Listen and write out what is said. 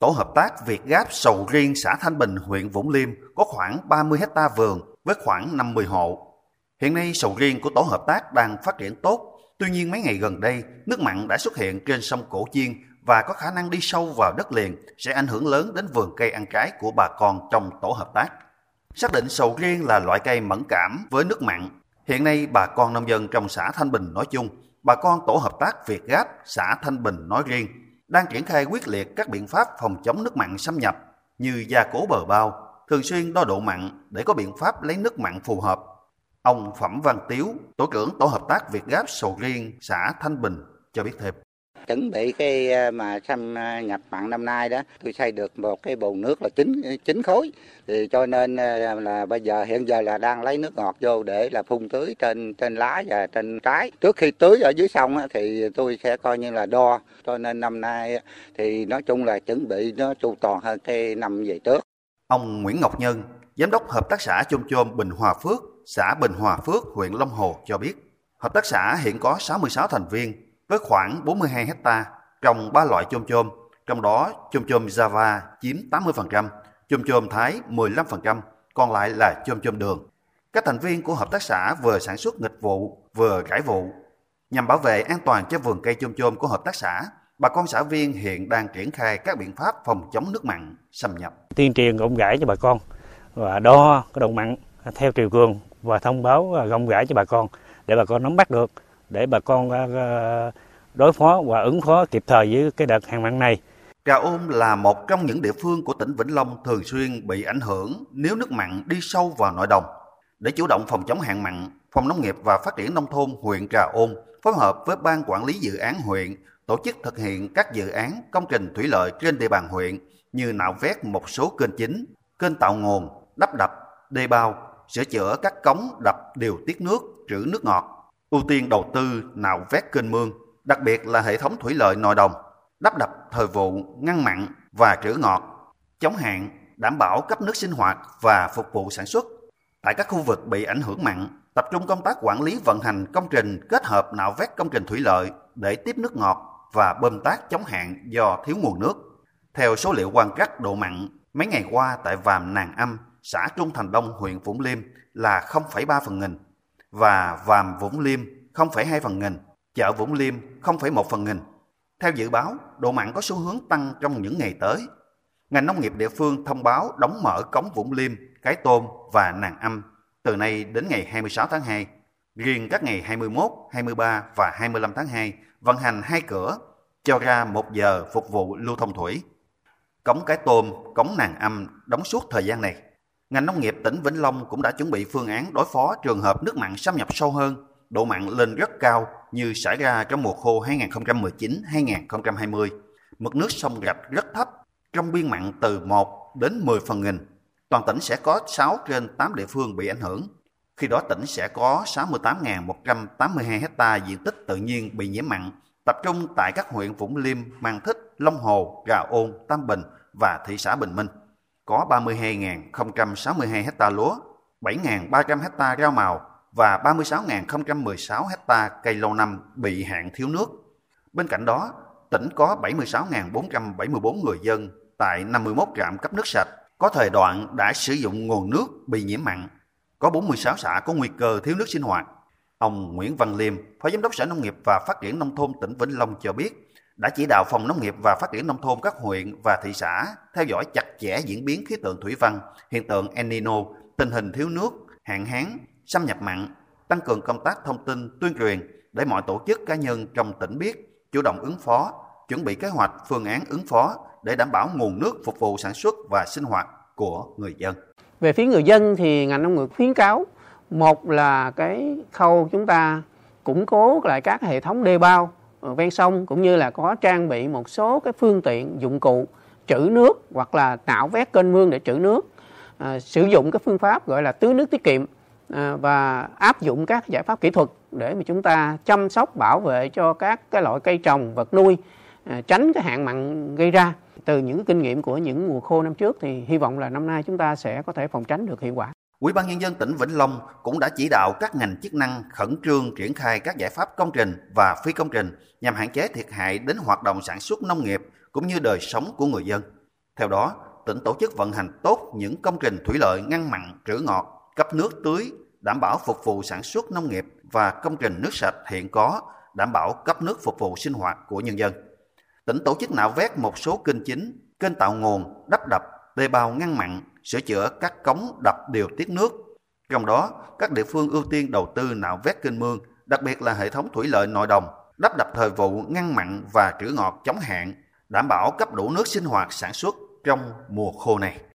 Tổ hợp tác Việt Gáp Sầu Riêng xã Thanh Bình, huyện Vũng Liêm có khoảng 30 hecta vườn với khoảng 50 hộ. Hiện nay sầu riêng của tổ hợp tác đang phát triển tốt, tuy nhiên mấy ngày gần đây nước mặn đã xuất hiện trên sông Cổ Chiên và có khả năng đi sâu vào đất liền sẽ ảnh hưởng lớn đến vườn cây ăn trái của bà con trong tổ hợp tác. Xác định sầu riêng là loại cây mẫn cảm với nước mặn. Hiện nay bà con nông dân trong xã Thanh Bình nói chung, bà con tổ hợp tác Việt Gáp xã Thanh Bình nói riêng đang triển khai quyết liệt các biện pháp phòng chống nước mặn xâm nhập như gia cố bờ bao, thường xuyên đo độ mặn để có biện pháp lấy nước mặn phù hợp. Ông Phẩm Văn Tiếu, tổ trưởng tổ hợp tác Việt Gáp sầu riêng xã Thanh Bình cho biết thêm chuẩn bị cái ờ, mà xâm ờ, nhập mặn năm nay đó, tôi xây được một cái bồn nước là chín chín khối. Thì cho nên ờ, là bây giờ hiện giờ là đang lấy nước ngọt vô để là phun tưới trên trên lá và trên trái. Trước khi tưới ở dưới sông thì tôi sẽ coi như là đo. Cho nên năm nay thì nói chung là chuẩn bị nó chu toàn hơn cái năm về trước. Ông Nguyễn Ngọc Nhân, giám đốc hợp tác xã chôm chôm Bình Hòa Phước, xã Bình Hòa Phước, huyện Long Hồ cho biết, hợp tác xã hiện có 66 thành viên với khoảng 42 hecta trồng ba loại chôm chôm, trong đó chôm chôm Java chiếm 80%, chôm chôm Thái 15%, còn lại là chôm chôm đường. Các thành viên của hợp tác xã vừa sản xuất nghịch vụ, vừa rải vụ. Nhằm bảo vệ an toàn cho vườn cây chôm chôm của hợp tác xã, bà con xã viên hiện đang triển khai các biện pháp phòng chống nước mặn xâm nhập. Tuyên truyền rộng rãi cho bà con và đo cái độ mặn theo triều cường và thông báo rộng rãi cho bà con để bà con nắm bắt được để bà con ờ, ờ, đối phó và ứng phó kịp thời với cái đợt hạn mặn này. Trà Ôn là một trong những địa phương của tỉnh Vĩnh Long thường xuyên bị ảnh hưởng nếu nước mặn đi sâu vào nội đồng. Để chủ động phòng chống hạn mặn, Phòng Nông nghiệp và Phát triển Nông thôn huyện Trà Ôn phối hợp với Ban Quản lý Dự án huyện tổ chức thực hiện các dự án công trình thủy lợi trên địa bàn huyện như nạo vét một số kênh chính, kênh tạo nguồn, đắp đập, đê bao, sửa chữa các cống đập điều tiết nước, trữ nước ngọt ưu tiên đầu tư nạo vét kênh mương, đặc biệt là hệ thống thủy lợi nội đồng, đắp đập thời vụ, ngăn mặn và trữ ngọt, chống hạn, đảm bảo cấp nước sinh hoạt và phục vụ sản xuất. Tại các khu vực bị ảnh hưởng mặn, tập trung công tác quản lý vận hành công trình kết hợp nạo vét công trình thủy lợi để tiếp nước ngọt và bơm tác chống hạn do thiếu nguồn nước. Theo số liệu quan trắc độ mặn, mấy ngày qua tại Vàm Nàng Âm, xã Trung Thành Đông, huyện Vũng Liêm là 0,3 phần nghìn và Vàm Vũng Liêm 0,2 phần nghìn, chợ Vũng Liêm 0,1 phần nghìn. Theo dự báo, độ mặn có xu hướng tăng trong những ngày tới. Ngành nông nghiệp địa phương thông báo đóng mở cống Vũng Liêm, Cái Tôm và Nàng Âm từ nay đến ngày 26 tháng 2. Riêng các ngày 21, 23 và 25 tháng 2 vận hành hai cửa cho ra một giờ phục vụ lưu thông thủy. Cống Cái Tôm, cống Nàng Âm đóng suốt thời gian này. Ngành nông nghiệp tỉnh Vĩnh Long cũng đã chuẩn bị phương án đối phó trường hợp nước mặn xâm nhập sâu hơn, độ mặn lên rất cao như xảy ra trong mùa khô 2019-2020. Mực nước sông Rạch rất thấp, trong biên mặn từ 1 đến 10 phần nghìn. Toàn tỉnh sẽ có 6 trên 8 địa phương bị ảnh hưởng. Khi đó tỉnh sẽ có 68.182 hecta diện tích tự nhiên bị nhiễm mặn, tập trung tại các huyện Vũng Liêm, Mang Thích, Long Hồ, Trà Ôn, Tam Bình và thị xã Bình Minh có 32.062 hecta lúa, 7.300 hecta rau màu và 36.016 hecta cây lâu năm bị hạn thiếu nước. Bên cạnh đó, tỉnh có 76.474 người dân tại 51 trạm cấp nước sạch có thời đoạn đã sử dụng nguồn nước bị nhiễm mặn. Có 46 xã có nguy cơ thiếu nước sinh hoạt. Ông Nguyễn Văn Liêm, Phó Giám đốc Sở Nông nghiệp và Phát triển Nông thôn tỉnh Vĩnh Long cho biết, đã chỉ đạo Phòng Nông nghiệp và Phát triển Nông thôn các huyện và thị xã theo dõi chặt chẽ diễn biến khí tượng thủy văn, hiện tượng El Nino, tình hình thiếu nước, hạn hán, xâm nhập mặn, tăng cường công tác thông tin, tuyên truyền để mọi tổ chức cá nhân trong tỉnh biết, chủ động ứng phó, chuẩn bị kế hoạch, phương án ứng phó để đảm bảo nguồn nước phục vụ sản xuất và sinh hoạt của người dân. Về phía người dân thì ngành nông nghiệp khuyến cáo một là cái khâu chúng ta củng cố lại các hệ thống đê bao Ờ, ven sông cũng như là có trang bị một số cái phương tiện dụng cụ trữ nước hoặc là nạo vét kênh mương để trữ nước à, sử dụng cái phương pháp gọi là tưới nước tiết kiệm à, và áp dụng các giải pháp kỹ thuật để mà chúng ta chăm sóc bảo vệ cho các cái loại cây trồng vật nuôi à, tránh cái hạn mặn gây ra từ những kinh nghiệm của những mùa khô năm trước thì hy vọng là năm nay chúng ta sẽ có thể phòng tránh được hiệu quả. Ủy ban nhân dân tỉnh Vĩnh Long cũng đã chỉ đạo các ngành chức năng khẩn trương triển khai các giải pháp công trình và phi công trình nhằm hạn chế thiệt hại đến hoạt động sản xuất nông nghiệp cũng như đời sống của người dân. Theo đó, tỉnh tổ chức vận hành tốt những công trình thủy lợi ngăn mặn, trữ ngọt, cấp nước tưới, đảm bảo phục vụ sản xuất nông nghiệp và công trình nước sạch hiện có, đảm bảo cấp nước phục vụ sinh hoạt của nhân dân. Tỉnh tổ chức nạo vét một số kênh chính, kênh tạo nguồn, đắp đập, đê bao ngăn mặn, sửa chữa các cống đập điều tiết nước. Trong đó, các địa phương ưu tiên đầu tư nạo vét kênh mương, đặc biệt là hệ thống thủy lợi nội đồng, đắp đập thời vụ ngăn mặn và trữ ngọt chống hạn, đảm bảo cấp đủ nước sinh hoạt sản xuất trong mùa khô này.